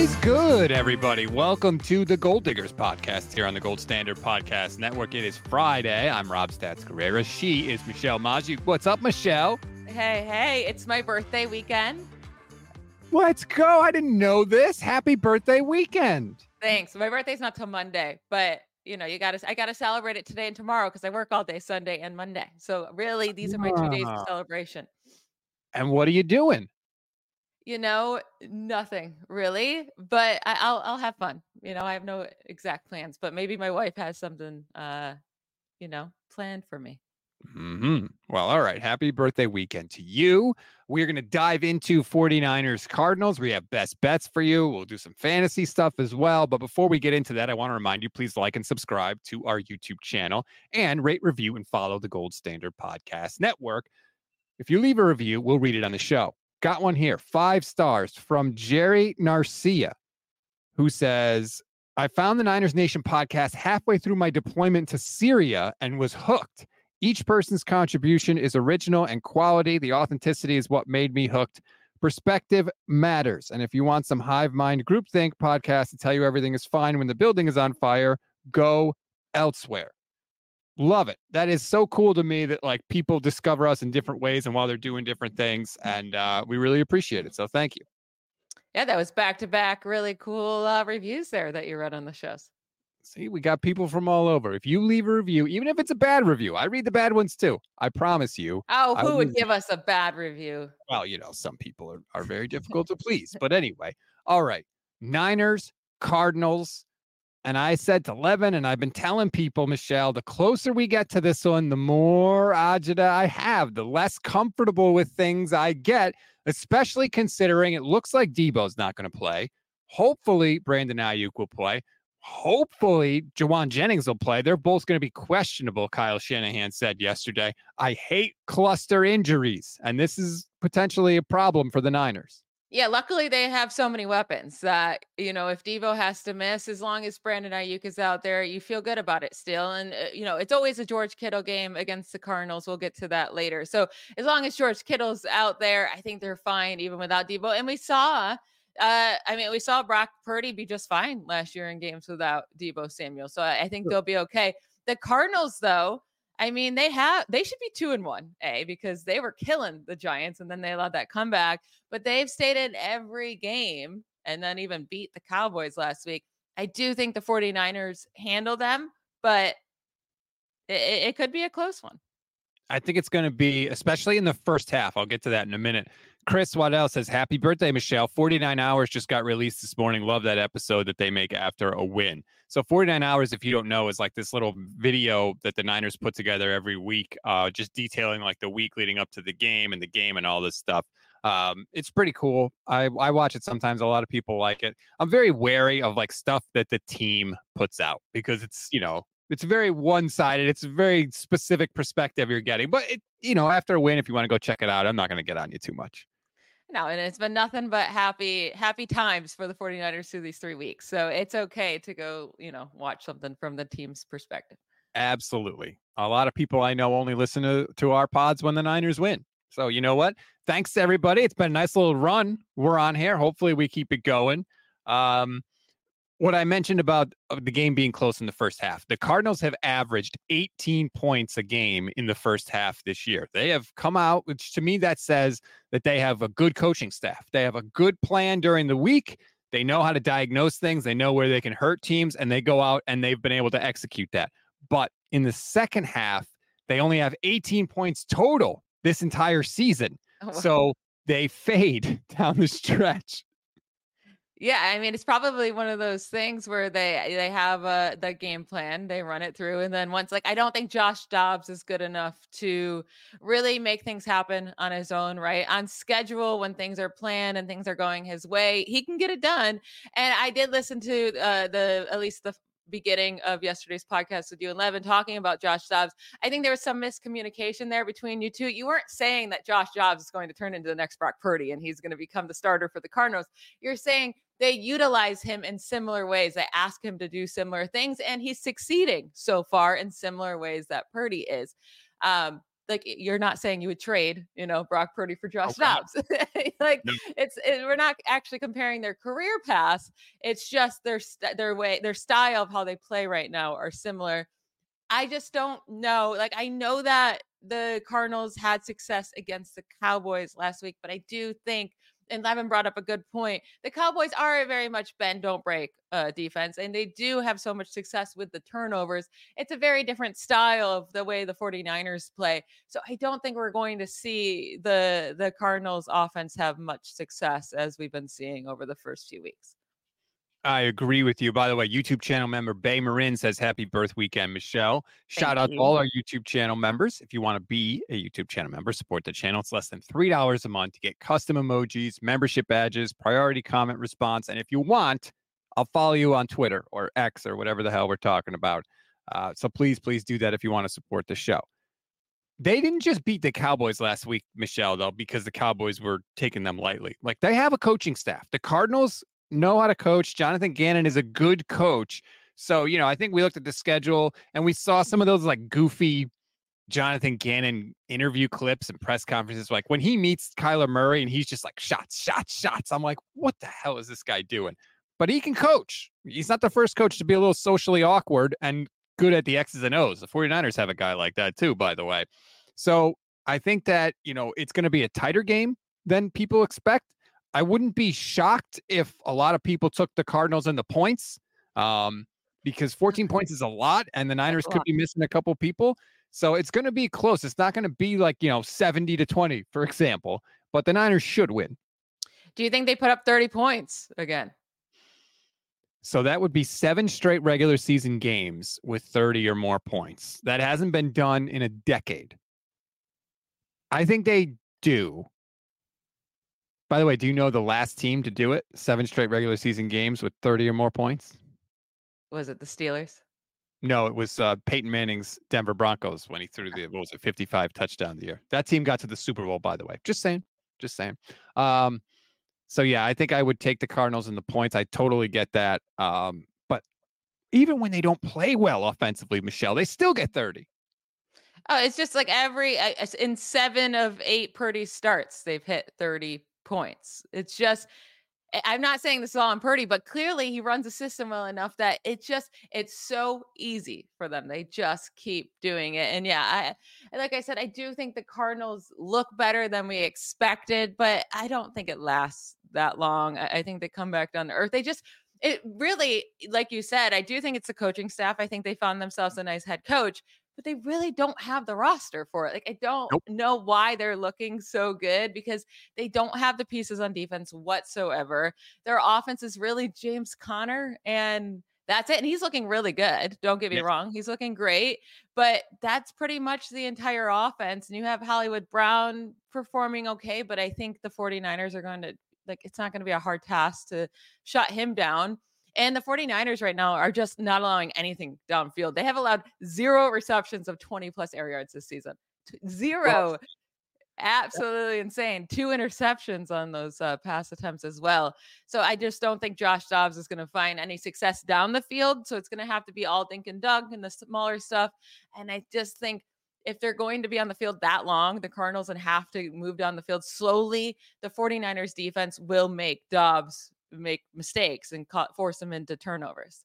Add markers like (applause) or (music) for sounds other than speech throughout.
is good, everybody? Welcome to the Gold Diggers podcast here on the Gold Standard Podcast Network. It is Friday. I'm Rob Stats Guerrera. She is Michelle Magdziuk. What's up, Michelle? Hey, hey, it's my birthday weekend. Let's go. I didn't know this. Happy birthday weekend. Thanks. My birthday's not till Monday, but you know, you gotta I gotta celebrate it today and tomorrow because I work all day Sunday and Monday. So really these are my two days of celebration. And what are you doing? You know, nothing really, but I, will I'll have fun. You know, I have no exact plans, but maybe my wife has something, uh, you know, planned for me. hmm Well, all right. Happy birthday weekend to you. We're going to dive into 49ers Cardinals. We have best bets for you. We'll do some fantasy stuff as well. But before we get into that, I want to remind you please like and subscribe to our YouTube channel and rate, review, and follow the Gold Standard Podcast Network. If you leave a review, we'll read it on the show. Got one here, five stars from Jerry Narcia, who says, I found the Niners Nation podcast halfway through my deployment to Syria and was hooked. Each person's contribution is original and quality. The authenticity is what made me hooked. Perspective matters. And if you want some hive mind groupthink podcast to tell you everything is fine when the building is on fire, go elsewhere love it. That is so cool to me that like people discover us in different ways and while they're doing different things. And uh, we really appreciate it. So thank you. Yeah, that was back to back really cool uh, reviews there that you read on the shows. See, we got people from all over. If you leave a review, even if it's a bad review, I read the bad ones too. I promise you. Oh, who would give us a bad review? Well, you know, some people are, are very difficult to please. (laughs) But anyway, all right. Niners, Cardinals, and I said to Levin, and I've been telling people, Michelle, the closer we get to this one, the more agita I have, the less comfortable with things I get, especially considering it looks like Debo's not going to play. Hopefully, Brandon Aiyuk will play. Hopefully, Jauan Jennings will play. They're both going to be questionable, Kyle Shanahan said yesterday. I hate cluster injuries, and this is potentially a problem for the Niners. Yeah, luckily they have so many weapons that you know if Deebo has to miss, as long as Brandon Aiyuk is out there, you feel good about it still. And uh, you know it's always a George Kittle game against the Cardinals. We'll get to that later. So as long as George Kittle's out there, I think they're fine even without Deebo. And we saw, uh, I mean, we saw Brock Purdy be just fine last year in games without Deebo Samuel. So I think they'll be okay. The Cardinals, though, I mean, they have they should be two and one, A, because they were killing the Giants and then they allowed that comeback. But they've stayed in every game and then even beat the Cowboys last week. I do think the 49ers handle them, but it, it could be a close one. I think it's going to be, especially in the first half. I'll get to that in a minute. Chris Waddell says, Happy birthday, Michelle. 49 hours just got released this morning. Love that episode that they make after a win. So 49 hours, if you don't know, is like this little video that the Niners put together every week, uh, just detailing like the week leading up to the game and the game and all this stuff. Um, it's pretty cool. I, I watch it sometimes. A lot of people like it. I'm very wary of like stuff that the team puts out because it's, you know, it's very one-sided. It's a very specific perspective you're getting. But it, you know, after a win, if you want to go check it out, I'm not going to get on you too much. No, and it's been nothing but happy, happy times for the 49ers through these three weeks. So it's okay to go, you know, watch something from the team's perspective. Absolutely. A lot of people I know only listen to, to our pods when the Niners win. So you know what? Thanks to everybody. It's been a nice little run. We're on here. Hopefully we keep it going. Um, what I mentioned about uh, the game being close in the first half, the Cardinals have averaged 18 points a game in the first half this year. They have come out, which to me that says that they have a good coaching staff. They have a good plan during the week. They know how to diagnose things. They know where they can hurt teams, and they go out and they've been able to execute that. But in the second half, they only have 18 points total this entire season. Oh, so they fade (laughs) down the stretch. Yeah, I mean it's probably one of those things where they they have a the game plan, they run it through, and then once like I don't think Josh Dobbs is good enough to really make things happen on his own, right? On schedule when things are planned and things are going his way, he can get it done. And I did listen to uh, the at least the beginning of yesterday's podcast with you and Levin talking about Josh Dobbs. I think there was some miscommunication there between you two. You weren't saying that Josh Dobbs is going to turn into the next Brock Purdy and he's going to become the starter for the Cardinals. You're saying they utilize him in similar ways. They ask him to do similar things, and he's succeeding so far in similar ways that Purdy is. Um, like you're not saying you would trade, you know, Brock Purdy for Josh okay. Dobbs. (laughs) like no. it's it, we're not actually comparing their career paths. It's just their their way, their style of how they play right now are similar. I just don't know. Like I know that the Cardinals had success against the Cowboys last week, but I do think and Levin brought up a good point. The Cowboys are a very much bend don't break uh, defense, and they do have so much success with the turnovers. It's a very different style of the way the 49ers play. So I don't think we're going to see the the Cardinals offense have much success as we've been seeing over the first few weeks. I agree with you. By the way, YouTube channel member Bay Marin says happy birth weekend, Michelle. Shout Thank out you. to all our YouTube channel members. If you want to be a YouTube channel member, support the channel. It's less than $3 a month to get custom emojis, membership badges, priority comment response. And if you want, I'll follow you on Twitter or X or whatever the hell we're talking about. Uh, so please, please do that if you want to support the show. They didn't just beat the Cowboys last week, Michelle, though, because the Cowboys were taking them lightly. Like they have a coaching staff. The Cardinals know how to coach. Jonathan Gannon is a good coach. So, you know, I think we looked at the schedule and we saw some of those like goofy Jonathan Gannon interview clips and press conferences. Like when he meets Kyler Murray and he's just like shots, shots, shots. I'm like, what the hell is this guy doing? But he can coach. He's not the first coach to be a little socially awkward and good at the X's and O's. The 49ers have a guy like that too, by the way. So I think that, you know, it's going to be a tighter game than people expect. I wouldn't be shocked if a lot of people took the Cardinals in the points um, because 14 points is a lot, and the Niners could be missing a couple people. So it's going to be close. It's not going to be like, you know, 70 to 20, for example, but the Niners should win. Do you think they put up 30 points again? So that would be seven straight regular season games with 30 or more points. That hasn't been done in a decade. I think they do. By the way, do you know the last team to do it? Seven straight regular season games with 30 or more points? Was it the Steelers? No, it was uh, Peyton Manning's Denver Broncos when he threw the what was it, 55 touchdown the year. That team got to the Super Bowl, by the way. Just saying. Just saying. Um, so yeah, I think I would take the Cardinals and the points. I totally get that. Um, but even when they don't play well offensively, Michelle, they still get 30. Oh, it's just like every in seven of eight Purdy starts, they've hit 30 points. It's just I'm not saying this is all on Purdy, but clearly he runs a system well enough that it just it's so easy for them. They just keep doing it. And yeah, I like I said, I do think the Cardinals look better than we expected, but I don't think it lasts that long. I, I think they come back down to earth. They just it really, like you said, I do think it's the coaching staff. I think they found themselves a nice head coach, but they really don't have the roster for it. Like, I don't nope. know why they're looking so good because they don't have the pieces on defense whatsoever. Their offense is really James Conner and that's it. And he's looking really good. Don't get me yeah. wrong. He's looking great, but that's pretty much the entire offense. And you have Hollywood Brown performing okay, but I think the 49ers are going to like it's not going to be a hard task to shut him down. And the 49ers right now are just not allowing anything downfield. They have allowed zero receptions of 20 plus air yards this season. Zero. Absolutely insane. Two interceptions on those uh, pass attempts as well. So I just don't think Josh Dobbs is going to find any success down the field. So it's going to have to be all Dink and Dunk and the smaller stuff. And I just think if they're going to be on the field that long, the Cardinals and have to move down the field slowly, the 49ers defense will make Dobbs make mistakes and force them into turnovers.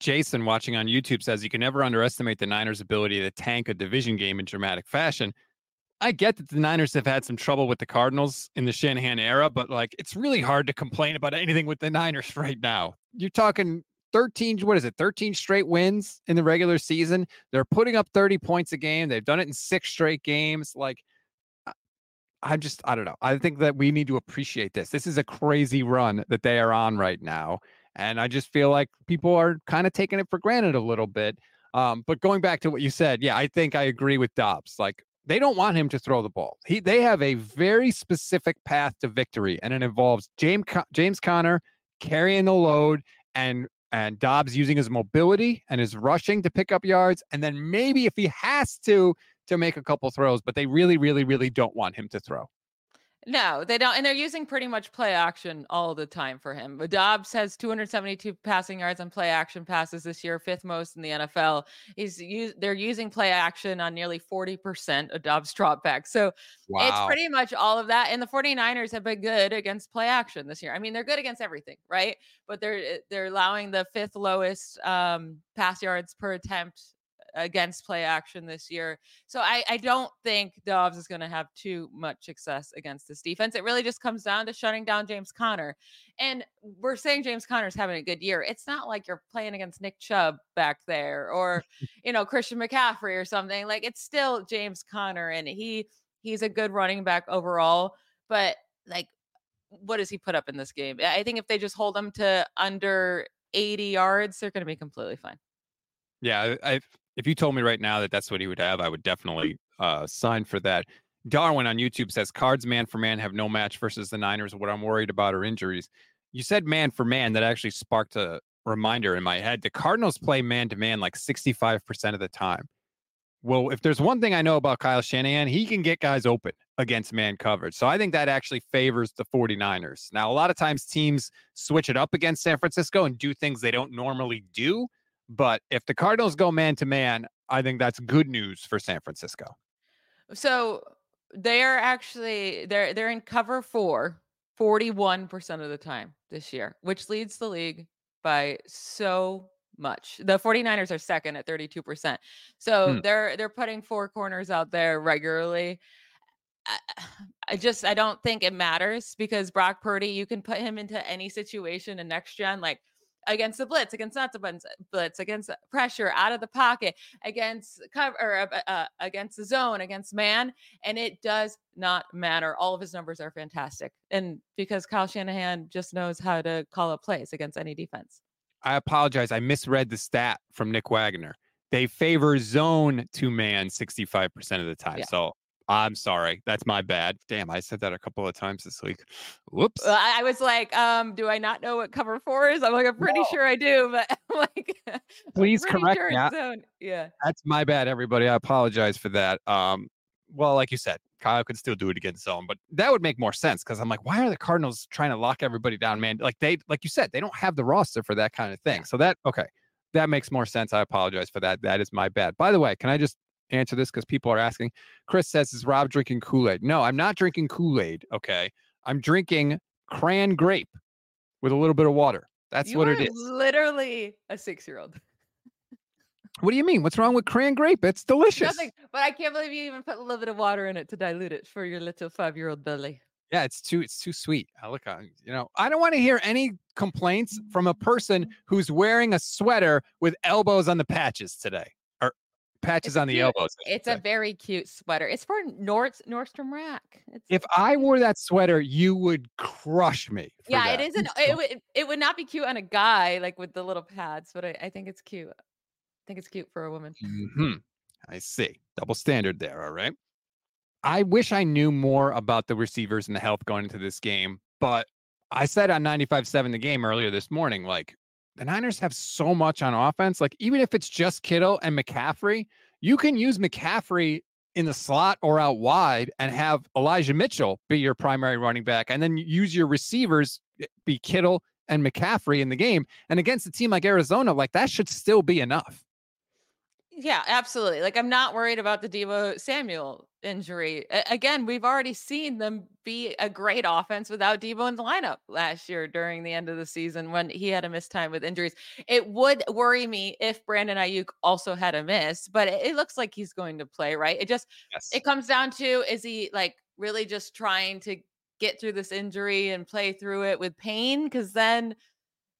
Jason watching on YouTube says you can never underestimate the Niners' ability to tank a division game in dramatic fashion. I get that the Niners have had some trouble with the Cardinals in the Shanahan era, but like it's really hard to complain about anything with the Niners (laughs) right now. You're talking 13, what is it, 13 straight wins in the regular season. They're putting up 30 points a game. They've done it in six straight games. Like I'm just, I don't know. I think that we need to appreciate this. This is a crazy run that they are on right now. And I just feel like people are kind of taking it for granted a little bit. Um, but going back to what you said, yeah, I think I agree with Dobbs. Like they don't want him to throw the ball. He they have a very specific path to victory, and it involves James James Conner carrying the load and and Dobbs using his mobility and his rushing to pick up yards, and then maybe if he has to to make a couple throws, but they really, really, really don't want him to throw. No, they don't. And they're using pretty much play action all the time for him. Dobbs has 272 passing yards on play action passes this year, fifth most in the NFL. He's used, they're using play action on nearly 40% of Dobbs dropbacks. So wow. it's pretty much all of that. And the 49ers have been good against play action this year. I mean, they're good against everything, right? But they're eh, they're allowing the fifth lowest um, pass yards per attempt against play action this year. So I, I don't think Dobbs is going to have too much success against this defense. It really just comes down to shutting down James Conner. And we're saying James Conner's having a good year. It's not like you're playing against Nick Chubb back there or, (laughs) you know, Christian McCaffrey or something. Like it's still James Conner and he he's a good running back overall. But like what does he put up in this game? I think if they just hold him to under 80 yards, they're going to be completely fine. Yeah, I if you told me right now that that's what he would have, I would definitely uh, sign for that. Darwin on YouTube says cards man for man have no match versus the Niners. What I'm worried about are injuries. You said man for man. That actually sparked a reminder in my head. The Cardinals play man to man like 65% of the time. Well, if there's one thing I know about Kyle Shanahan, he can get guys open against man coverage. So I think that actually favors the 49ers. Now, a lot of times teams switch it up against San Francisco and do things they don't normally do. But if the Cardinals go man to man, I think that's good news for San Francisco. So they are actually they're they're in cover four 41% of the time this year, which leads the league by so much. The 49ers are second at 32%. So hmm. they're they're putting four corners out there regularly. I, (sighs) I, just I don't think it matters because Brock Purdy, you can put him into any situation in next gen. Like against the blitz, against not the blitz, against pressure out of the pocket, against cover, or uh, uh, against the zone, against man, and it does not matter. All of his numbers are fantastic, and because Kyle Shanahan just knows how to call up plays against any defense. I apologize. I misread the stat from Nick Wagoner. They favor zone to man 65% of the time. Yeah. So I'm sorry. That's my bad. Damn, I said that a couple of times this week. Whoops. I was like, um, do I not know what cover four is? I'm like, I'm pretty no. sure I do, but (laughs) like (laughs) please correct sure that. Yeah. That's my bad, everybody. I apologize for that. Um, well, like you said, Kyle could still do it against zone, but that would make more sense because I'm like, why are the Cardinals trying to lock everybody down, man? Like they, like you said, they don't have the roster for that kind of thing. So that okay, that makes more sense. I apologize for that. That is my bad. By the way, can I just answer this because people are asking. Chris says, Is Rob drinking Kool Aid? No, I'm not drinking Kool Aid. Okay. I'm drinking cran grape with a little bit of water. That's you what it is. Literally a six year old. What do you mean? What's wrong with cran grape? It's delicious. Nothing, but I can't believe you even put a little bit of water in it to dilute it for your little five year old belly. Yeah, it's too it's too sweet. I look on, you know, I don't want to hear any complaints from a person mm. who's wearing a sweater with elbows on the patches today patches on the cute, elbows. It's a very cute sweater. It's for Nord Nordstrom Rack. It's if I wore that sweater, you would crush me. Yeah, that. it isn't. It (laughs) would. It would not be cute on a guy like with the little pads, but I, I think it's cute. I think it's cute for a woman. Mm-hmm. I see. Double standard there. All right. I wish I knew more about the receivers and the health going into this game, but I said on 95.7 the game earlier this morning, like the Niners have so much on offense. Like, even if it's just Kittle and McCaffrey, you can use McCaffrey in the slot or out wide and have Elijah Mitchell be your primary running back and then use your receivers eh, be Kittle and McCaffrey in the game. And against a team like Arizona, like that should still be enough. Yeah, absolutely. Like I'm not worried about the Deebo Samuel injury. A- again, we've already seen them be a great offense without Deebo in the lineup last year during the end of the season when he had a missed time with injuries. It would worry me if Brandon Aiyuk also had a miss, but it, it looks like he's going to play, right? It just yes. it comes down to is he like really just trying to get through this injury and play through it with pain cuz then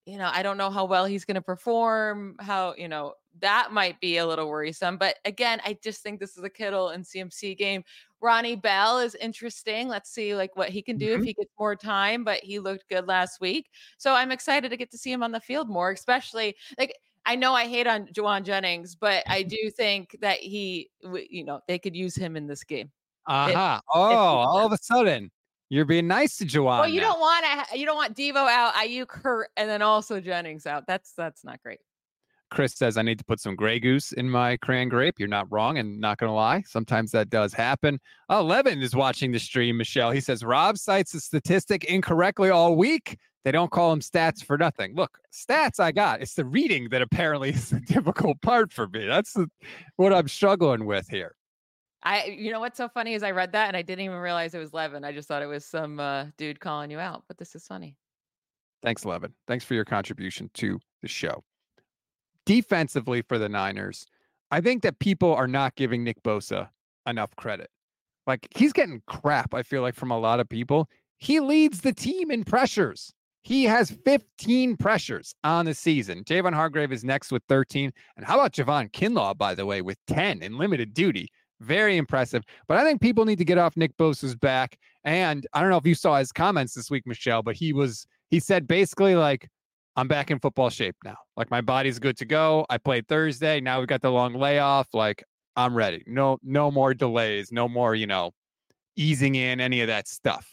you know, I don't know how well he's going to perform, how, you know, that might be a little worrisome. But again, I just think this is a Kittle and CMC game. Ronnie Bell is interesting. Let's see like what he can do mm-hmm. if he gets more time, but he looked good last week. So I'm excited to get to see him on the field more, especially like I know I hate on Jauan Jennings, but I (laughs) do think that he, you know, they could use him in this game. Uh huh. Oh, all of a sudden, you're being nice to Jauan. Well, you now. don't want to. You don't want Deebo out, Aiyuk hurt, and then also Jennings out. That's that's not great. Chris says I need to put some Grey Goose in my cran grape. You're not wrong, and not gonna lie, sometimes that does happen. Oh, Levin is watching the stream. Michelle, he says Rob cites a statistic incorrectly all week. They don't call them stats for nothing. Look, stats I got. It's the reading that apparently (laughs) is the difficult part for me. That's the, what I'm struggling with here. I, you know what's so funny is I read that and I didn't even realize it was Levin. I just thought it was some uh, dude calling you out. But this is funny. Thanks, Levin. Thanks for your contribution to the show. Defensively for the Niners, I think that people are not giving Nick Bosa enough credit. Like he's getting crap, I feel like, from a lot of people. He leads the team in pressures. He has 15 pressures on the season. Javon Hargrave is next with 13. And how about Javon Kinlaw, by the way, with 10 in limited duty? Very impressive. But I think people need to get off Nick Bosa's back. And I don't know if you saw his comments this week, Michelle, but he was, he said basically like, I'm back in football shape now. Like my body's good to go. I played Thursday. Now we've got the long layoff. Like I'm ready. No, no more delays. No more, you know, easing in any of that stuff.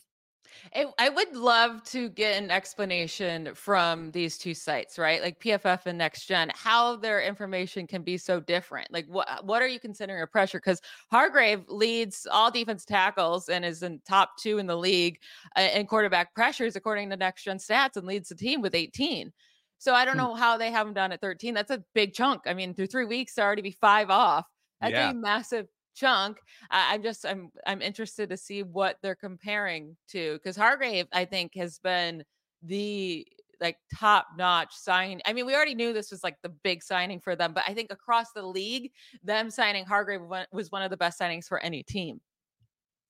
It, I would love to get an explanation from these two sites, right? Like PFF and Next Gen, how their information can be so different. Like, what what are you considering a pressure? Because Hargrave leads all defense tackles and is in top two in the league uh, in quarterback pressures according to Next Gen stats and leads the team with 18. So I don't hmm. know how they have him done at 13. That's a big chunk. I mean, through three weeks, they're already be five off. That's yeah. a massive chunk. I, am just I'm I'm interested to see what they're comparing to because Hargrave I think has been the like top notch sign. I mean, we already knew this was like the big signing for them, but I think across the league, them signing Hargrave was one of the best signings for any team.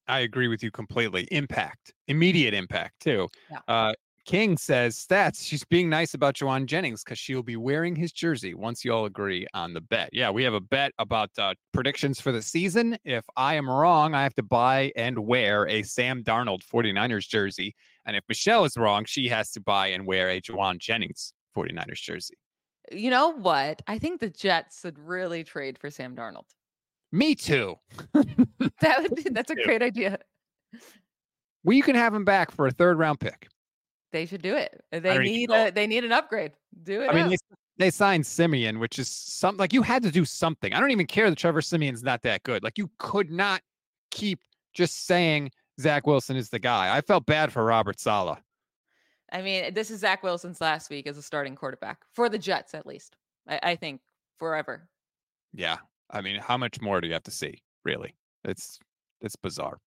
I agree with you completely. Impact, immediate impact too. Yeah. Uh, King says stats. She's being nice about Jauan Jennings because she'll be wearing his jersey once you all agree on the bet. Yeah, we have a bet about uh, predictions for the season. If I am wrong, I have to buy and wear a Sam Darnold 49ers jersey. And if Michelle is wrong, she has to buy and wear a Jauan Jennings 49ers jersey. You know what? I think the Jets would really trade for Sam Darnold. Me too. (laughs) that would (laughs) be, that's a great idea. Well, you can have him back for a third round pick. They should do it. They need a they need an upgrade. Do it. I mean, they, they signed Siemian, which is something like you had to do something. I don't even care that Trevor Siemian's not that good. Like you could not keep just saying Zach Wilson is the guy. I felt bad for Robert Saleh. I mean, this is Zach Wilson's last week as a starting quarterback for the Jets, at least. I, I think forever. Yeah. I mean, how much more do you have to see? Really? It's it's bizarre.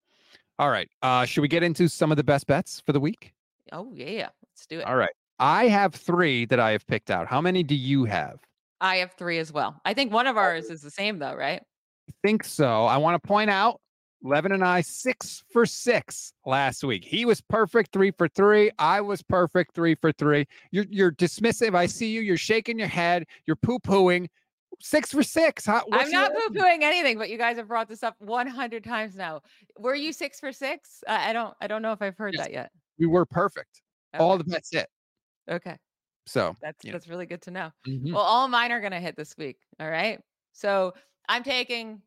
All right. Uh, should we get into some of the best bets for the week? Oh yeah, let's do it. All right. I have three that I have picked out. How many do you have? I have three as well. I think one of ours is the same though, right? I think so. I want to point out Levin and I six for six last week. He was perfect, three for three. I was perfect, three for three. You're you're dismissive. I see you. You're shaking your head. You're poo pooing. Six for six. How, I'm not poo pooing anything, but you guys have brought this up 100 times now. Were you six for six? Uh, I don't. I don't know if I've heard yes. that yet we were perfect. Okay. All the bets hit. Okay. So that's that's know. really good to know. Mm-hmm. Well, all mine are gonna hit this week. All right. So I'm taking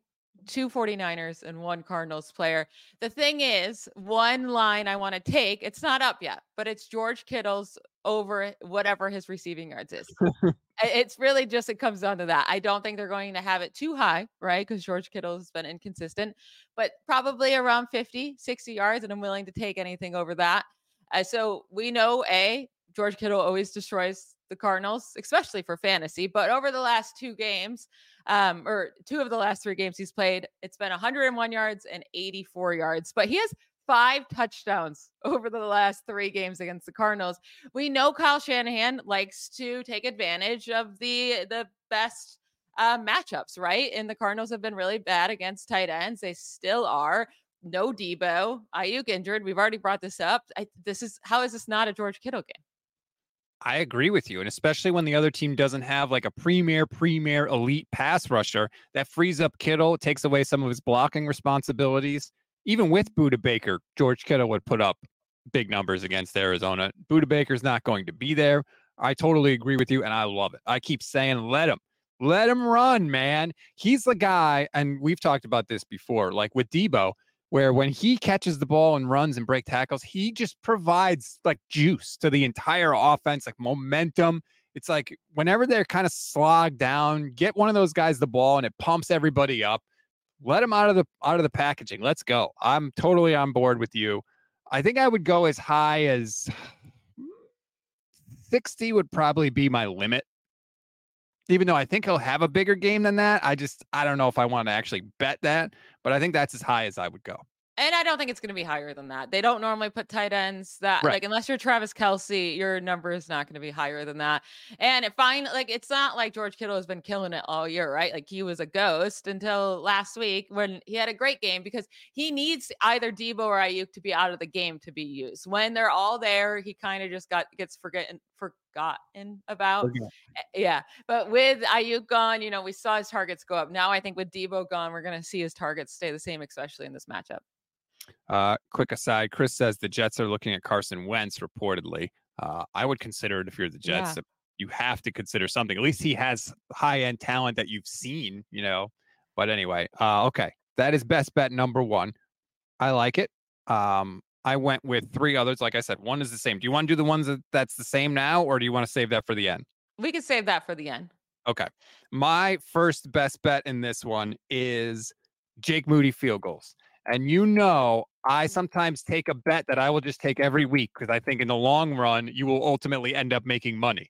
two 49ers and one Cardinals player. The thing is, one line I want to take, it's not up yet, but it's George Kittle's over whatever his receiving yards is. (laughs) it's really just it comes down to that. I don't think they're going to have it too high, right? Because George Kittle has been inconsistent, but probably around 50, 60 yards, and I'm willing to take anything over that. Uh, so we know A, George Kittle always destroys the Cardinals, especially for fantasy. But over the last two games, um, or two of the last three games he's played, it's been 101 yards and 84 yards. But he has five touchdowns (laughs) over the last three games against the Cardinals. We know Kyle Shanahan likes to take advantage of the the best uh, matchups, right? And the Cardinals have been really bad against tight ends. They still are no Deebo, Aiyuk injured. We've already brought this up. I, this is how is this not a George Kittle game? I agree with you. And especially when the other team doesn't have like a premier, premier elite pass rusher that frees up Kittle, takes away some of his blocking responsibilities. Even with Budda Baker, George Kittle would put up big numbers against Arizona. Budda Baker's not going to be there. I totally agree with you, and I love it. I keep saying, let him. Let him run, man. He's the guy, and we've talked about this before, like with Deebo where when he catches the ball and runs and break tackles, he just provides like juice to the entire offense, like momentum. It's like whenever they're kind of slogged down, get one of those guys the ball and it pumps everybody up. Let him out of the out of the packaging. Let's go. I'm totally on board with you. I think I would go as high as (sighs) 60 would probably be my limit. Even though I think he'll have a bigger game than that, I just I don't know if I want to actually bet that, but I think that's as high as I would go. And I don't think it's going to be higher than that. They don't normally put tight ends that Right. like unless you're Travis Kelce, your number is not going to be higher than that. And it fine, like it's not like George Kittle has been killing it all year, right? Like he was a ghost until last week when he had a great game because he needs either Deebo or Aiyuk to be out of the game to be used. When they're all there, he kind of just got gets forgotten forgotten about. Eh, Yeah, but with Aiyuk gone, you know, we saw his targets go up. Now I think with Deebo gone, we're going to see his targets stay the same, especially in this matchup. Uh, quick aside, Chris says the Jets are looking at Carson Wentz reportedly. Uh, I would consider it if you're the Jets. Yeah. You have to consider something. At least he has high end talent that you've seen, you know. But anyway, uh, okay, that is best bet number one. I like it. Um, I went with three others. Like I said, one is the same. Do you want to do the ones that, that's the same now, or do you want to save that for the end? We can save that for the end. Okay. My first best bet in this one is Jake Moody field goals. And you know, I mm. sometimes take a bet that I will just take every week because I think in the long run, you will ultimately end up making money.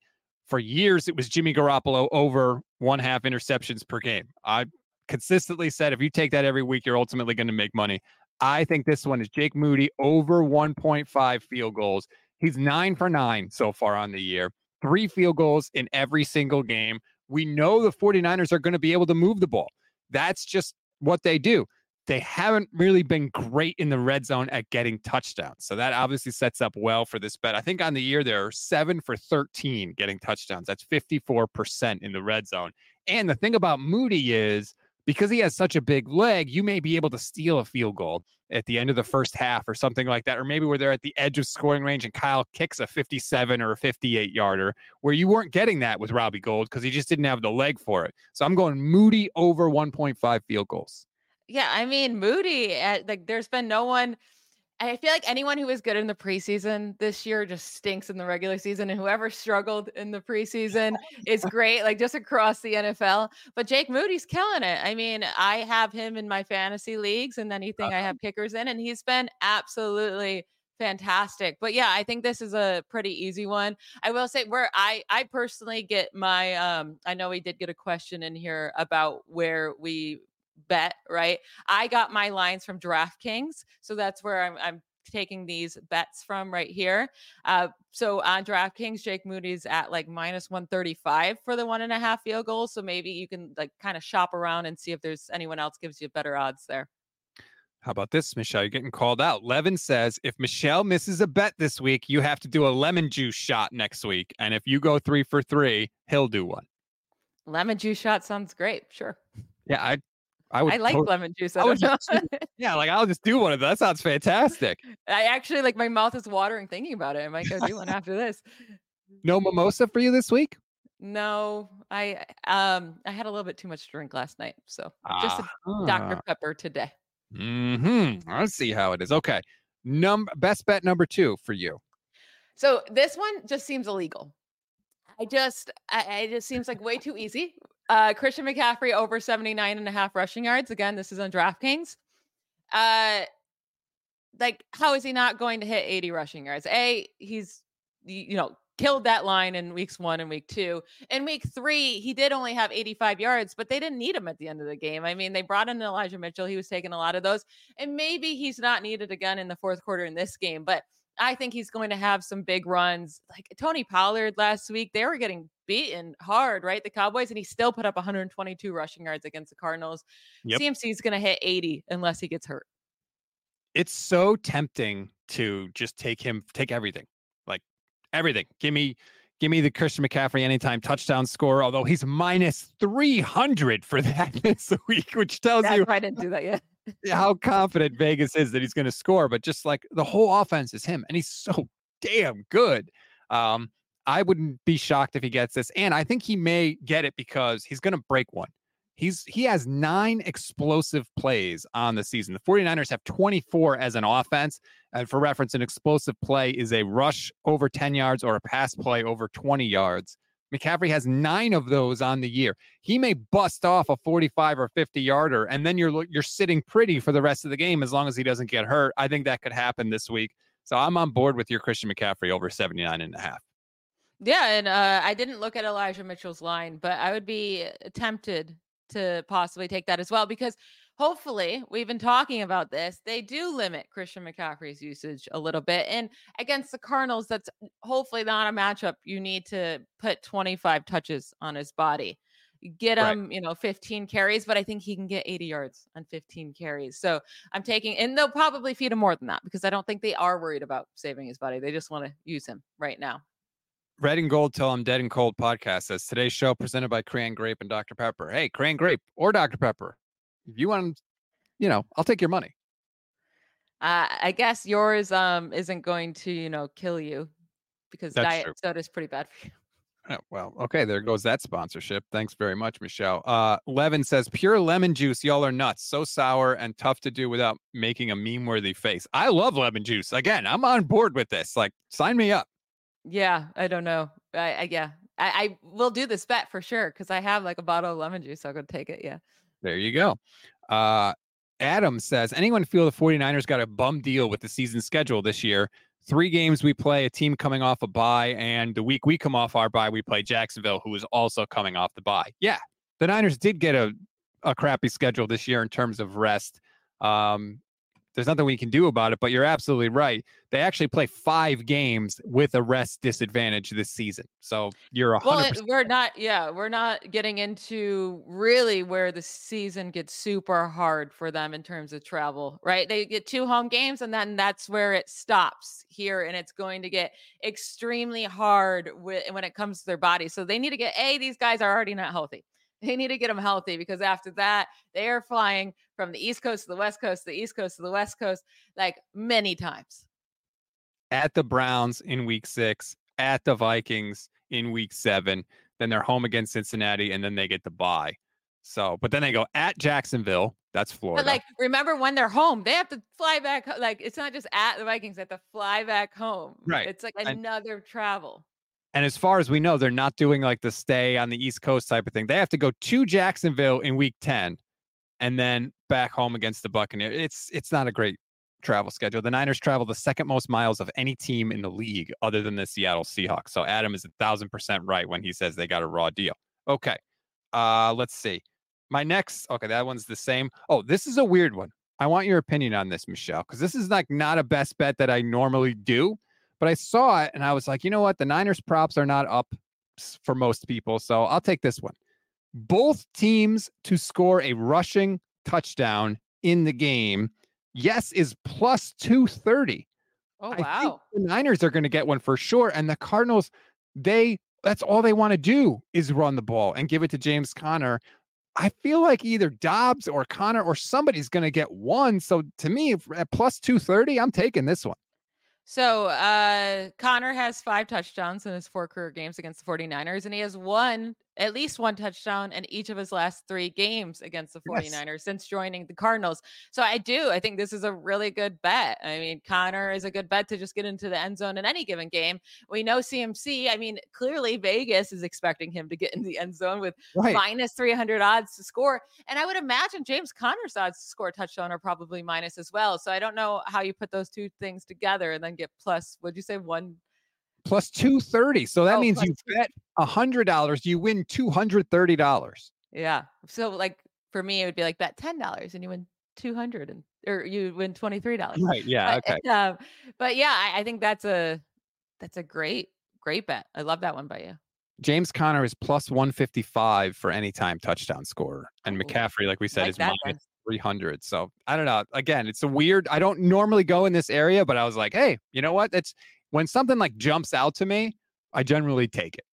For years, it was Jimmy Garoppolo over one half interceptions per game. I consistently said if you take that every week, you're ultimately going to make money. I think this one is Jake Moody over 1.5 field goals. He's nine for nine so far on the year, three field goals in every single game. We know the 49ers are going to be able to move the ball. That's just what they do. They haven't really been great in the red zone at getting touchdowns. So that obviously sets up well for this bet. I think on the year, they're seven for 13 getting touchdowns. That's 54% in the red zone. And the thing about Moody is because he has such a big leg, you may be able to steal a field goal at the end of the first half or something like that. Or maybe where they're at the edge of scoring range and Kyle kicks a 57 or a 58 yarder, where you weren't getting that with Robbie Gould because he just didn't have the leg for it. So I'm going Moody over 1.5 field goals. Yeah, I mean Moody. uh, Like, there's been no one. I feel like anyone who was good in the preseason this year just stinks in the regular season, and whoever struggled in the preseason (laughs) is great, like just across the NFL. But Jake Moody's killing it. I mean, I have him in my fantasy leagues, and anything I have kickers in, and he's been absolutely fantastic. But yeah, I think this is a pretty easy one. I will say where I I personally get my um I know we did get a question in here about where we bet, right? I got my lines from DraftKings. So that's where I'm, I'm taking these bets from right here. Uh, so on DraftKings, Jake Moody's at like minus 135 for the one and a half field goal. So maybe you can like kind of shop around and see if there's anyone else gives you better odds there. How about this, Michelle? You're getting called out. Levin says if Michelle misses a bet this week, you have to do a lemon juice shot next week. And if you go three for three, he'll do one. Lemon juice shot sounds great. Sure. Yeah, I I would I like tot- lemon juice. I, I just (laughs) yeah, like I'll just do one of those. That sounds fantastic. I actually like my mouth is watering thinking about it. I might go do one after this. No mimosa for you this week? No, I um I had a little bit too much to drink last night. So just a Dr. Pepper today. Hmm. I see how it is. Okay. Number best bet number two for you. So this one just seems illegal. I just, I, I- it just seems like way too easy. Uh, Christian McCaffrey over 79 and a half rushing yards. Again, this is on DraftKings. Uh, like, how is he not going to hit 80 rushing yards? A, he's, you know, killed that line in weeks one and week two. In week three, he did only have 85 yards, but they didn't need him at the end of the game. I mean, they brought in Elijah Mitchell. He was taking a lot of those. And maybe he's not needed again in the fourth quarter in this game, but I think he's going to have some big runs. Like Tony Pollard last week, they were getting beaten hard, right? The Cowboys, and he still put up 122 rushing yards against the Cardinals. Yep. CMC is going to hit 80 unless he gets hurt. It's so tempting to just take him, take everything, like everything. Give me, give me the Christian McCaffrey anytime touchdown score. Although he's minus three hundred for that (laughs) this week, which tells That's you I didn't do that yet. How confident Vegas is that he's going to score. But just like the whole offense is him, and he's (laughs) so damn good. Um, I wouldn't be shocked if he gets this, and I think he may get it because he's going to break one. He's he has nine explosive plays on the season. The 49ers have 24 as an offense. And for reference, an explosive play is a rush over 10 yards or a pass play over 20 yards. McCaffrey has nine of those on the year. He may bust off a 45 or 50 yarder, and then you're you're sitting pretty for the rest of the game as long as he doesn't get hurt. I think that could happen this week. So I'm on board with your Christian McCaffrey over 79 and a half. Yeah, and uh, I didn't look at Elijah Mitchell's line, but I would be tempted to possibly take that as well because hopefully we've been talking about this. They do limit Christian McCaffrey's usage a little bit. And against the Cardinals, that's hopefully not a matchup you need to put 25 touches on his body. Get him, right. you know, 15 carries, but I think he can get 80 yards on 15 carries. So I'm taking, and they'll probably feed him more than that because I don't think they are worried about saving his body. They just want to use him right now. Red and Gold Till I'm Dead and Cold podcast says today's show presented by Cran Grape and Dr. Pepper. Hey, Cran Grape or Dr. Pepper, if you want, you know, I'll take your money. Uh, I guess yours um isn't going to, you know, kill you because That's diet soda is pretty bad for you. Oh, well, okay, there goes that sponsorship. Thanks very much, Michelle. Uh, Levin says pure lemon juice. Y'all are nuts. So sour and tough to do without making a meme worthy face. I love lemon juice. Again, I'm on board with this. Like, sign me up. Yeah, I don't know. I, I yeah, I, I will do this bet for sure because I have like a bottle of lemon juice. So I'll go take it. Yeah. There you go. Uh, Adam says, anyone feel the 49ers got a bum deal with the season schedule this year? Three games we play a team coming off a bye, and the week we come off our bye, we play Jacksonville, who is also coming off the bye. Yeah, the Niners did get a, a crappy schedule this year in terms of rest. Um, there's nothing we can do about it. But you're absolutely right. They actually play five games with a rest disadvantage this season. So you're a well. We're not. Yeah, we're not getting into really where the season gets super hard for them in terms of travel. Right? They get two home games, and then that's where it stops here, and it's going to get extremely hard when it comes to their body. So they need to get a. These guys are already not healthy. They need to get them healthy because after that, they are flying from the East Coast to the West Coast, the East Coast to the West Coast, like many times. At the Browns in week six, at the Vikings in week seven, then they're home against Cincinnati, and then they get the bye. So, but then they go at Jacksonville. That's Florida. But like, remember when they're home, they have to fly back. Like, it's not just at the Vikings; they have to fly back home. Right. It's like another and, travel. And as far as we know, they're not doing like the stay on the East Coast type of thing. They have to go to Jacksonville in week 10 and then back home against the Buccaneers. It's it's not a great travel schedule. The Niners travel the second most miles of any team in the league other than the Seattle Seahawks. So Adam is a thousand percent right when he says they got a raw deal. Okay. Uh let's see. My next okay, that one's the same. Oh, this is a weird one. I want your opinion on this, Michelle, because this is like not a best bet that I normally do. But I saw it and I was like, you know what? The Niners props are not up for most people. So I'll take this one. Both teams to score a rushing touchdown in the game. Yes, is plus 230. Oh, wow. the Niners are going to get one for sure. And the Cardinals, they that's all they want to do is run the ball and give it to James Conner. I feel like either Dobbs or Conner or somebody's going to get one. So to me, at plus 230, I'm taking this one. So uh Conner has five touchdowns in his four career games against the 49ers, and he has one at least one touchdown in each of his last three games against the 49ers yes. since joining the Cardinals. So I do. I think this is a really good bet. I mean, Conner is a good bet to just get into the end zone in any given game. We know CMC, I mean, clearly Vegas is expecting him to get in the end zone with right. minus 300 odds to score. And I would imagine James Conner's odds to score a touchdown are probably minus as well. So I don't know how you put those two things together and then get plus, would you say one plus 230. So that oh, means you bet $100, you win $230. Yeah. So like for me, it would be like bet $10 and you win 200 and or you win $23. Right. Yeah. But, okay. Um, but yeah, I, I think that's a that's a great, great bet. I love that one by you. James Conner is plus 155 for any time touchdown scorer. And McCaffrey, like we said, like is minus 300. So I don't know. Again, it's a weird, I don't normally go in this area, but I was like, hey, you know what? It's when something like jumps out to me, I generally take it.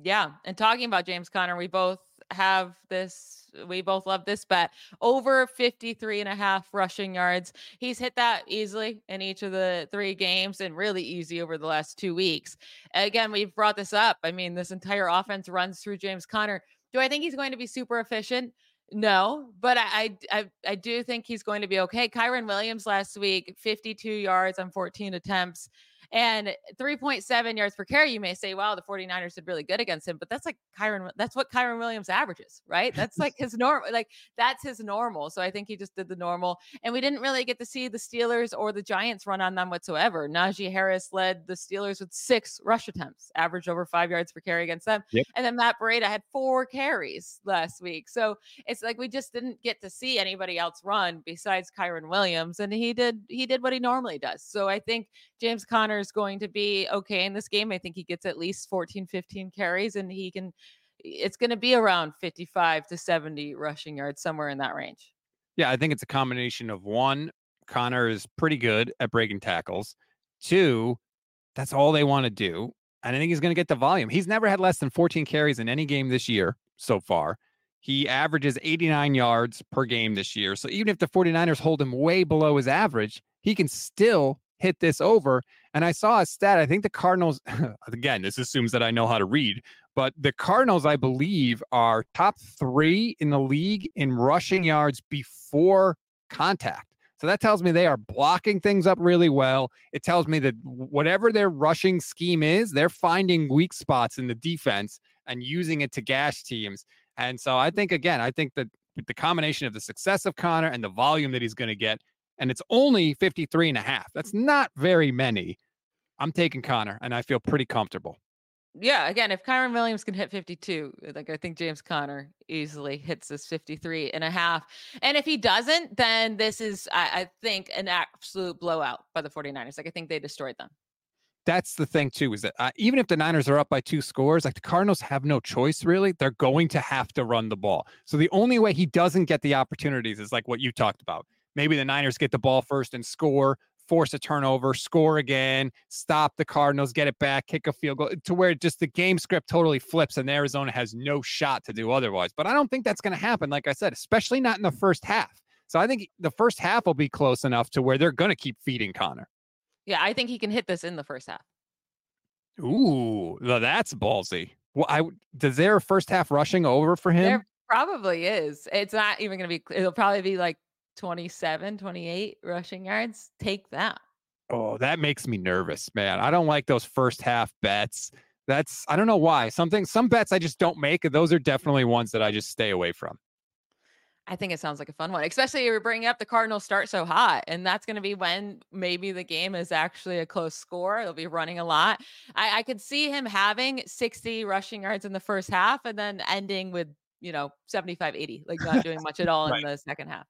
Yeah. And talking about James Conner, we both have this, we both love this bet over 53 and a half rushing yards. He's hit that easily in each of the three games and really easy over the last two weeks. Again, we've brought this up. I mean, this entire offense runs through James Conner. Do I think he's going to be super efficient? No, but I, I I do think he's going to be okay. Kyren Williams last week, 52 yards on 14 attempts And 3.7 yards per carry, you may say, wow, the 49ers did really good against him, but that's like Kyren, that's what Kyren Williams averages, right? That's like his normal, like that's his normal. So I think he just did the normal. And we didn't really get to see the Steelers or the Giants run on them whatsoever. Najee Harris led the Steelers with six rush attempts, averaged over five yards per carry against them. Yep. And then Matt Breida had four carries last week. So it's like we just didn't get to see anybody else run besides Kyren Williams. And he did he did what he normally does. So I think James Conner is going to be okay in this game. I think he gets at least 14, 15 carries and he can it's going to be around 55 to 70 rushing yards, somewhere in that range. Yeah, I think it's a combination of one, Conner is pretty good at breaking tackles. Two, that's all they want to do. And I think he's going to get the volume. He's never had less than 14 carries in any game this year so far. He averages 89 yards per game this year. So even if the 49ers hold him way below his average, he can still hit this over. And I saw a stat. I think the Cardinals, (laughs) again, this assumes that I know how to read, but the Cardinals, I believe, are top three in the league in rushing yards before contact. So that tells me they are blocking things up really well. It tells me that whatever their rushing scheme is, they're finding weak spots in the defense and using it to gash teams. And so I think, again, I think that the combination of the success of Conner and the volume that he's going to get, and it's only 53 and a half. That's not very many. I'm taking Conner, and I feel pretty comfortable yeah, again, if Kyren Williams can hit 52, like I think James Conner easily hits this 53 and a half. And if he doesn't, then this is, I, I, think, an absolute blowout by the 49ers. Like I think they destroyed them. That's the thing, too, is that uh, even if the Niners are up by two scores, like the Cardinals have no choice, really. They're going to have to run the ball. So the only way he doesn't get the opportunities is like what you talked about. Maybe the Niners get the ball first and score force a turnover, score again, stop the Cardinals, get it back, kick a field goal to where just the game script totally flips and Arizona has no shot to do otherwise. But I don't think that's going to happen, like I said, especially not in the first half. So I think the first half will be close enough to where they're going to keep feeding Conner. Yeah, I think he can hit this in the first half. Ooh, that's ballsy. Well, I does there first half rushing over for him? There probably is. It's not even going to be. It'll probably be like 27, 28 rushing yards. Take that. Oh, that makes me nervous, man. I don't like those first half bets. That's I don't know why. Something some bets I just don't make. Those are definitely ones that I just stay away from. I think it sounds like a fun one, especially you're bringing up the Cardinals start so hot, and that's going to be when maybe the game is actually a close score. They'll be running a lot. I, I could see him having 60 rushing yards in the first half and then ending with, you know, 75, 80, like not doing (laughs) much at all right. in the second half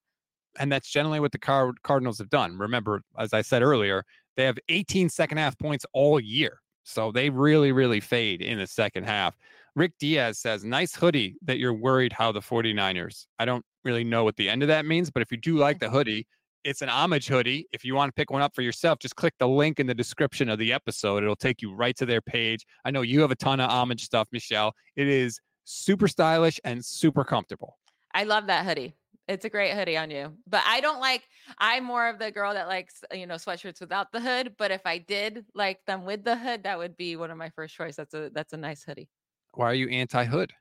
and that's generally what the Card- Cardinals have done. Remember, as I said earlier, they have 18 second half points all year. So they really, really fade in the second half. Rick Diaz says, nice hoodie that you're worried how the 49ers. I don't really know what the end of that means, but if you do like the (laughs) hoodie, it's an homage hoodie. If you want to pick one up for yourself, just click the link in the description of the episode. It'll take you right to their page. I know you have a ton of homage stuff, Michelle. It is super stylish and super comfortable. I love that hoodie. It's a great hoodie on you. But I don't like I'm more of the girl that likes, you know, sweatshirts without the hood, but if I did like them with the hood, that would be one of my first choice. That's a that's a nice hoodie. Why are you anti-hood?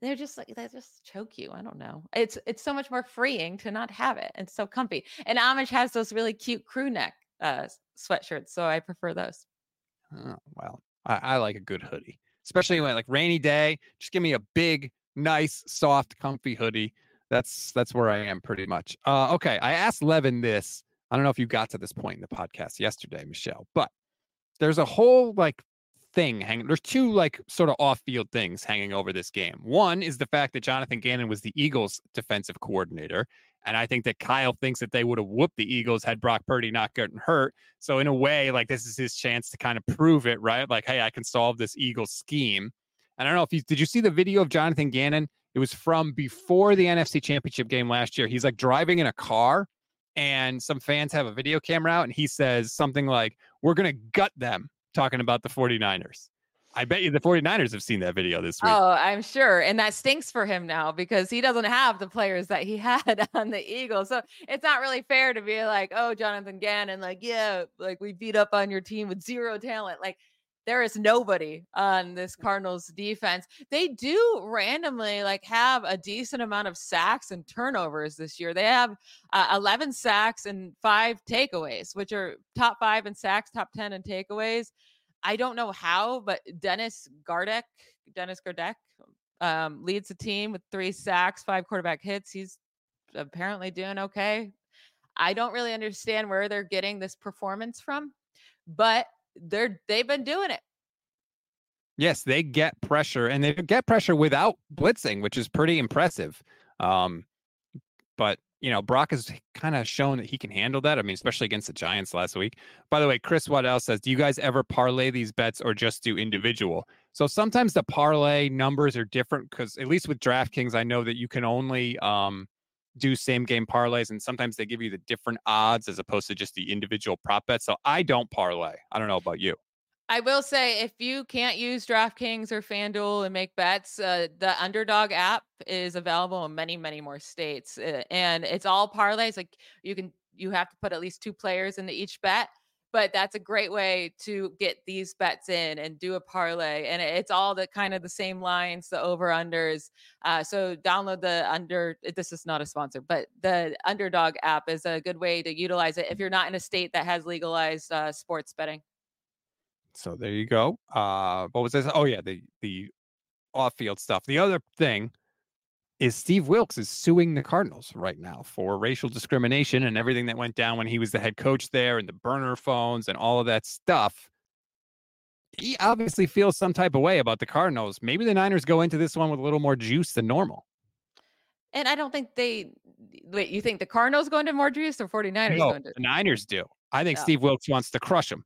They're just like they just choke you. I don't know. It's it's so much more freeing to not have it. It's so comfy. And Homage has those really cute crew neck uh sweatshirts, so I prefer those. Oh, well, I, I like a good hoodie, especially when like rainy day. Just give me a big, nice, soft, comfy hoodie that's that's where I am pretty much. Uh, okay, I asked Levin this. I don't know if you got to this point in the podcast yesterday, Michelle, but there's a whole like thing hanging. There's two like sort of off-field things hanging over this game. One is the fact that Jonathan Gannon was the Eagles' defensive coordinator, and I think that Kyle thinks that they would have whooped the Eagles had Brock Purdy not gotten hurt. So in a way, like this is his chance to kind of prove it, right? Like, hey, I can solve this Eagles scheme. And I don't know if you did you see the video of Jonathan Gannon it was from before the NFC Championship game last year. He's like driving in a car, and some fans have a video camera out, and he says something like, We're going to gut them, talking about the 49ers. I bet you the 49ers have seen that video this week. Oh, I'm sure. And that stinks for him now because he doesn't have the players that he (laughs) had on the Eagles. So it's not really fair to be like, oh, Jonathan Gannon, like, yeah, like we beat up on your team with zero talent. Like, there is nobody on this Cardinals defense. They do randomly like have a decent amount of sacks and turnovers this year. They have uh, 11 sacks and five takeaways, which are top five in sacks, top 10 in takeaways. I don't know how, but Dennis Gardeck, Dennis Gardeck um, leads the team with three sacks, five quarterback hits. He's apparently doing okay. I don't really understand where they're getting this performance from, but they're they've been doing it. Yes, they get pressure and they get pressure without blitzing, which is pretty impressive. Um, but you know, Brock has kind of shown that he can handle that. I mean, especially against the Giants last week. By the way, Chris Waddell says, Do you guys ever parlay these bets or just do individual? So sometimes the parlay numbers are different because at least with DraftKings, I know that you can only um do same game parlays and sometimes they give you the different odds as opposed to just the individual prop bets. So I don't parlay. I don't know about you. I will say if you can't use DraftKings or FanDuel and make bets, uh, the Underdog app is available in many, many more states, uh, and it's all parlays. Like you can, you have to put at least two players into each bet, but that's a great way to get these bets in and do a parlay and it's all the kind of the same lines the over unders uh, so download the under this is not a sponsor but the underdog app is a good way to utilize it if you're not in a state that has legalized uh, sports betting. So there you go uh what was this? Oh yeah the the off field stuff. The other thing is Steve Wilks is suing the Cardinals right now for racial discrimination and everything that went down when he was the head coach there and the burner phones and all of that stuff. He obviously feels some type of way about the Cardinals. Maybe the Niners go into this one with a little more juice than normal. And I don't think they wait, you think the Cardinals go into more juice or 49ers no, the Niners do. I think oh. Steve Wilks wants to crush them.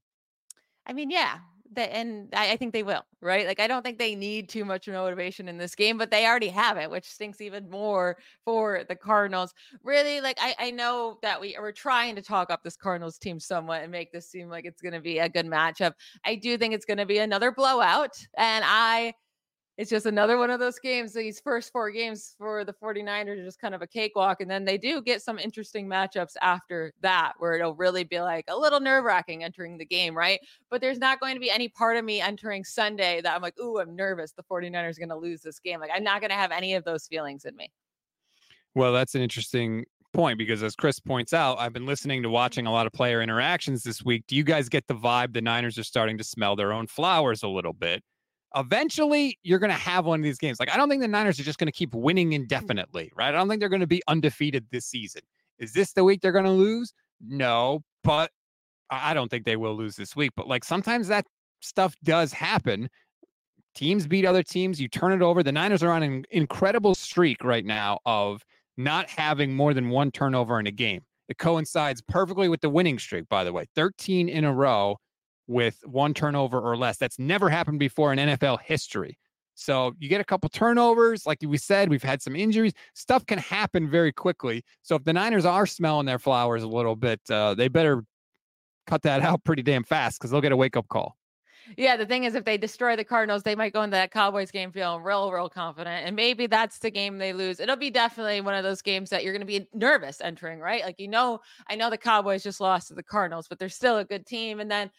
I mean, yeah, that and I, I, think they will, right? Like I don't think they need too much motivation in this game, but they already have it, which stinks even more for the Cardinals. Really, like I, I know that we are trying to talk up this Cardinals team somewhat and make this seem like it's gonna be a good matchup. I do think it's gonna be another blowout, and I it's just another one of those games. These first four games for the 49ers are just kind of a cakewalk. And then they do get some interesting matchups after that, where it'll really be like a little nerve wracking entering the game, right? But there's not going to be any part of me entering Sunday that I'm like, ooh, I'm nervous. The 49ers are going to lose this game. Like, I'm not going to have any of those feelings in me. Well, that's an interesting point because as Chris points out, I've been listening to watching a lot of player interactions this week. Do you guys get the vibe the Niners are starting to smell their own flowers a little bit? Eventually you're going to have one of these games. Like, I don't think the Niners are just going to keep winning mm. indefinitely, right? I don't think they're going to be undefeated this season. Is this the week they're going to lose? No, but I don't think they will lose this week. But like sometimes that stuff does happen. Teams beat other teams. You turn it over. The Niners are on an incredible streak right now of not having more than one turnover in a game. It coincides perfectly with the winning streak, by the way 13 in a row with one turnover or less. That's never happened before in NFL history. So you get a couple turnovers, like we said, we've had some injuries. Stuff can happen very quickly. So if the Niners are smelling their flowers a little bit, uh, they better cut that (laughs) out pretty damn fast because they'll get a wake up call. Yeah, the thing is, if they destroy the Cardinals, they might go into that Cowboys game feeling real, real confident. And maybe that's the game they lose. It'll be definitely one of those games that you're going to be nervous entering, right? Like, you know, I know the Cowboys just lost to the Cardinals, but they're still a good team. And then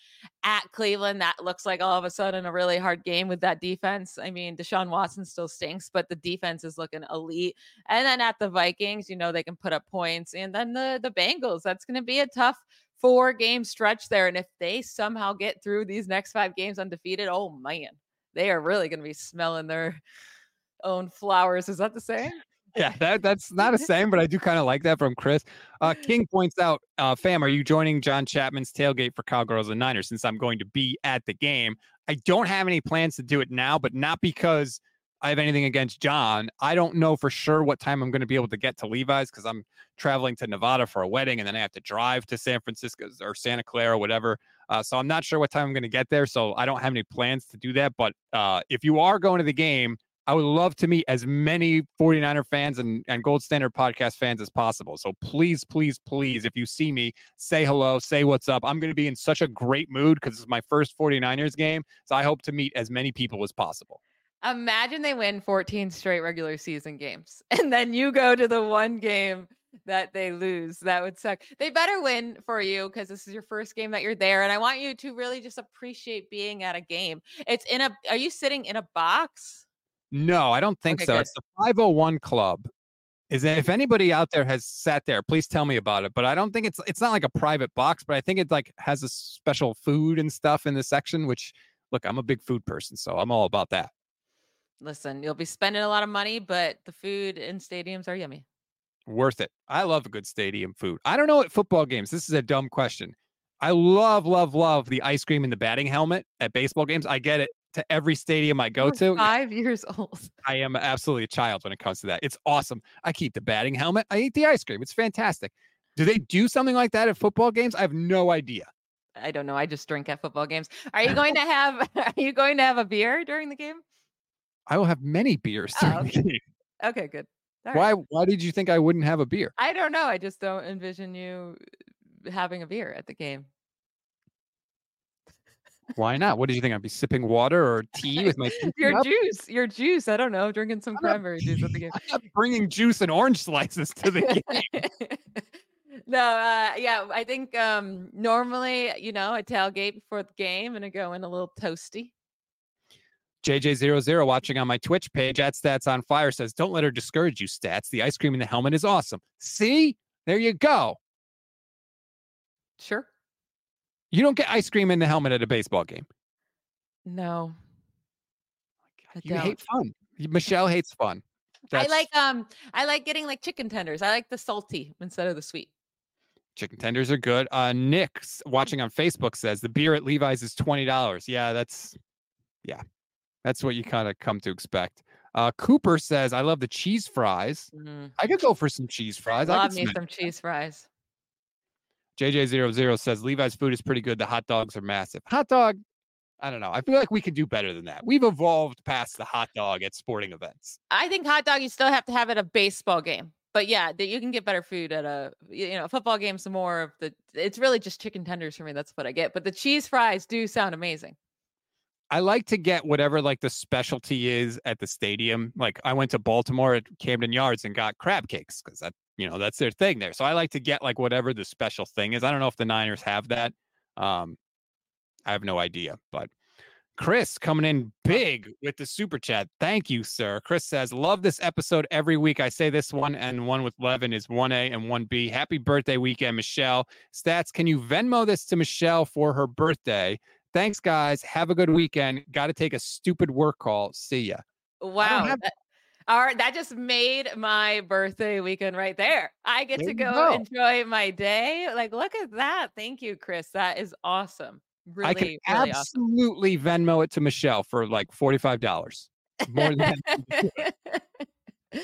at Cleveland, that looks like all of a sudden a really hard game with that defense. I mean, Deshaun Watson still stinks, but the defense is looking elite. And then at the Vikings, you know, they can put up points. And then the, the Bengals, that's going to be a tough four game stretch there. And if they somehow get through these next five games undefeated, oh man, they are really going to be smelling their (laughs) own flowers. Is that the same? Yeah, that, that's not a same, but I do kind of like that from Chris. Uh, (laughs) King points out, uh, fam, are you joining John Chapman's tailgate for Cowgirls and Niners since I'm going to be at the game? I don't have any plans to do it now, but not because – I have anything against John. I don't know for sure what time I'm going to be able to get to Levi's because I'm traveling to Nevada for a wedding and then I have to drive to San Francisco or Santa Clara or whatever. Uh, so I'm not sure what time I'm going to get there. So I don't have any plans to do that. But uh, if you are going to the game, I would love to meet as many 49er fans and, and Gold Standard podcast fans as possible. So please, please, please, if you see me, say hello, say what's up. I'm going to be in such a great mood because it's my first 49ers game. So I hope to meet as many people as possible. Imagine they win 14 straight regular season games (laughs) and then you go to the one game that they lose. That would suck. They better win for you because this is your first game that you're there. And I want you to really just appreciate being at a game. It's in a, are you sitting in a box? No, I don't think Okay, so. good. It's the 501 Club. Is that if anybody out there has sat there, please tell me about it. But I don't think it's it's not like a private box, but I think it like has a special food and stuff in the section. Which, look, I'm a big food person, so I'm all about that. Listen, you'll be spending a lot of money, but the food in stadiums are yummy. Worth it. I love a good stadium food. I don't know at football games. This is a dumb question. I love, love, love the ice cream in the batting helmet at baseball games. I get it to every stadium I go You're to. Five years (laughs) old. I am absolutely a child when it comes to that. It's awesome. I keep the batting helmet. I eat the ice cream. It's fantastic. Do they do something like that at football games? I have no idea. I don't know. I just drink at football games. Are you (laughs) going to have (laughs) are you going to have a beer during the game? I will have many beers. (laughs) Oh, game. Okay, good. All right. Why? Why did you think I wouldn't have a beer? I don't know. I just don't envision you having a beer at the game. Why not? What did you think? I'd be sipping water or tea with my (laughs) Your up? juice, your juice. I don't know. Drinking some cranberry juice at the game. (laughs) I'm bringing juice and orange slices to the game. no, uh, yeah, I think um normally, you know, a tailgate before the game and I go in a little toasty. JJ00 watching on my Twitch page at Stats on Fire says, Don't let her discourage you, Stats. The ice cream in the helmet is awesome. See? There you go. Sure. You don't get ice cream in the helmet at a baseball game. No. I You hate fun. Michelle hates fun. I like um I like getting like chicken tenders. I like the salty instead of the sweet. chicken tenders are good. Uh, Nick watching on Facebook says the beer at Levi's is twenty dollars. Yeah, that's yeah, that's what you kind of come to expect. Uh, Cooper says I love the cheese fries. Mm, I could go for some cheese fries. I Love me some cheese fries. JJ00 says Levi's food is pretty good. The hot dogs are massive. Hot dog, I don't know. I feel like we could do better than that. We've evolved past the hot dog at sporting events. I think hot dog you still have to have at a baseball game. But yeah, that you can get better food at a you know, football game's more of the it's really just chicken tenders for me. That's what I get. But the cheese fries do sound amazing. I like to get whatever like the specialty is at the stadium. Like I went to Baltimore at Camden Yards and got crab cakes because that you know that's their thing there. So I like to get like whatever the special thing is. I don't know if the Niners have that. Um, I have no idea, but Chris coming in big with the super chat. Thank you, sir. Chris says, Love this episode every week. I say this one and one with Levin is 1A and 1B. Happy birthday weekend, Michelle. Stats, can you Venmo this to Michelle for her birthday? Thanks, guys. Have a good weekend. Got to take a stupid work call. See ya. Wow. have- that- all right, that just made my birthday weekend right there. I get There to go, go. enjoy my day. Like, look at that. Thank you, Chris. That is awesome. Really, I can really awesome. absolutely Venmo it to Michelle for like $45. More than (laughs)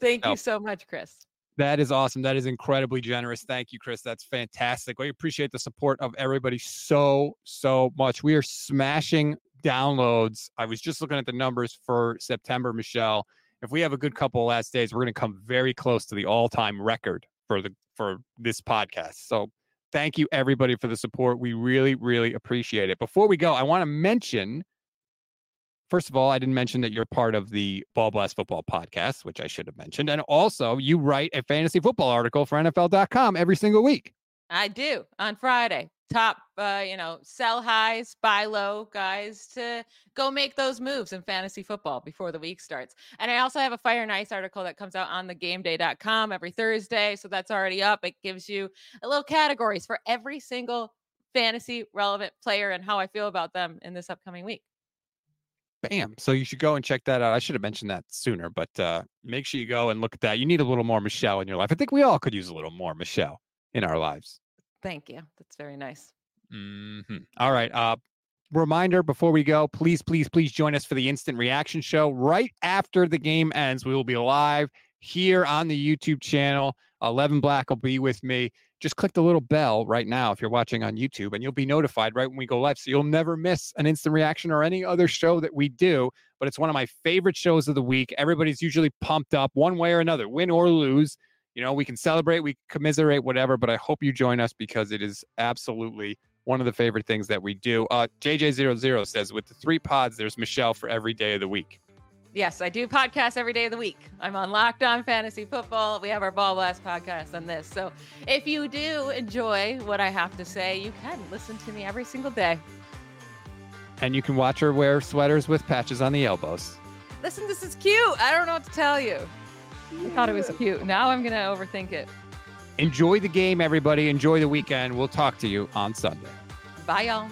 Thank No. you so much, Chris. That is awesome. That is incredibly generous. Thank you, Chris. That's fantastic. We appreciate the support of everybody so, so much. We are smashing downloads. I was just looking at the numbers for September, Michelle. If we have a good couple of last days, we're going to come very close to the all-time record for the for this podcast. So thank you everybody for the support. We really, really appreciate it. Before we go, I want to mention First of all, I didn't mention that you're part of the Ball Blast Football podcast, which I should have mentioned. And also, you write a fantasy football article for NFL.com every single week. I do on Friday. Top, uh, you know, sell highs, buy low, guys, to go make those moves in fantasy football before the week starts. And I also have a Fire and Ice article that comes out on the gameday.com every Thursday. So that's already up. It gives you a little categories for every single fantasy relevant player and how I feel about them in this upcoming week. Bam. So you should go and check that out. I should have mentioned that sooner, but uh, make sure you go and look at that. You need a little more Michelle in your life. I think we all could use a little more Michelle in our lives. Thank you. That's very nice. Mhm. All right. Uh, reminder before we go, please, please, please join us for the instant reaction show right after the game ends. We will be live here on the YouTube channel. Levin Black will be with me. Just click the little bell right now if you're watching on YouTube, and you'll be notified right when we go live. So you'll never miss an instant reaction or any other show that we do. But it's one of my favorite shows of the week. Everybody's usually pumped up one way or another, win or lose. You know, we can celebrate, we commiserate, whatever. But I hope you join us because it is absolutely one of the favorite things that we do. Uh, JJ00 says, with the three pods, there's Michelle for every day of the week. Yes, I do podcasts every day of the week. I'm on Locked On Fantasy Football. We have our Ball Blast podcast on this. So if you do enjoy what I have to say, you can listen to me every single day. And you can watch her wear sweaters with patches on the elbows. Listen, this is cute. I don't know what to tell you. I thought it was cute. Now I'm going to overthink it. Enjoy the game, everybody. Enjoy the weekend. We'll talk to you on Sunday. Bye, y'all.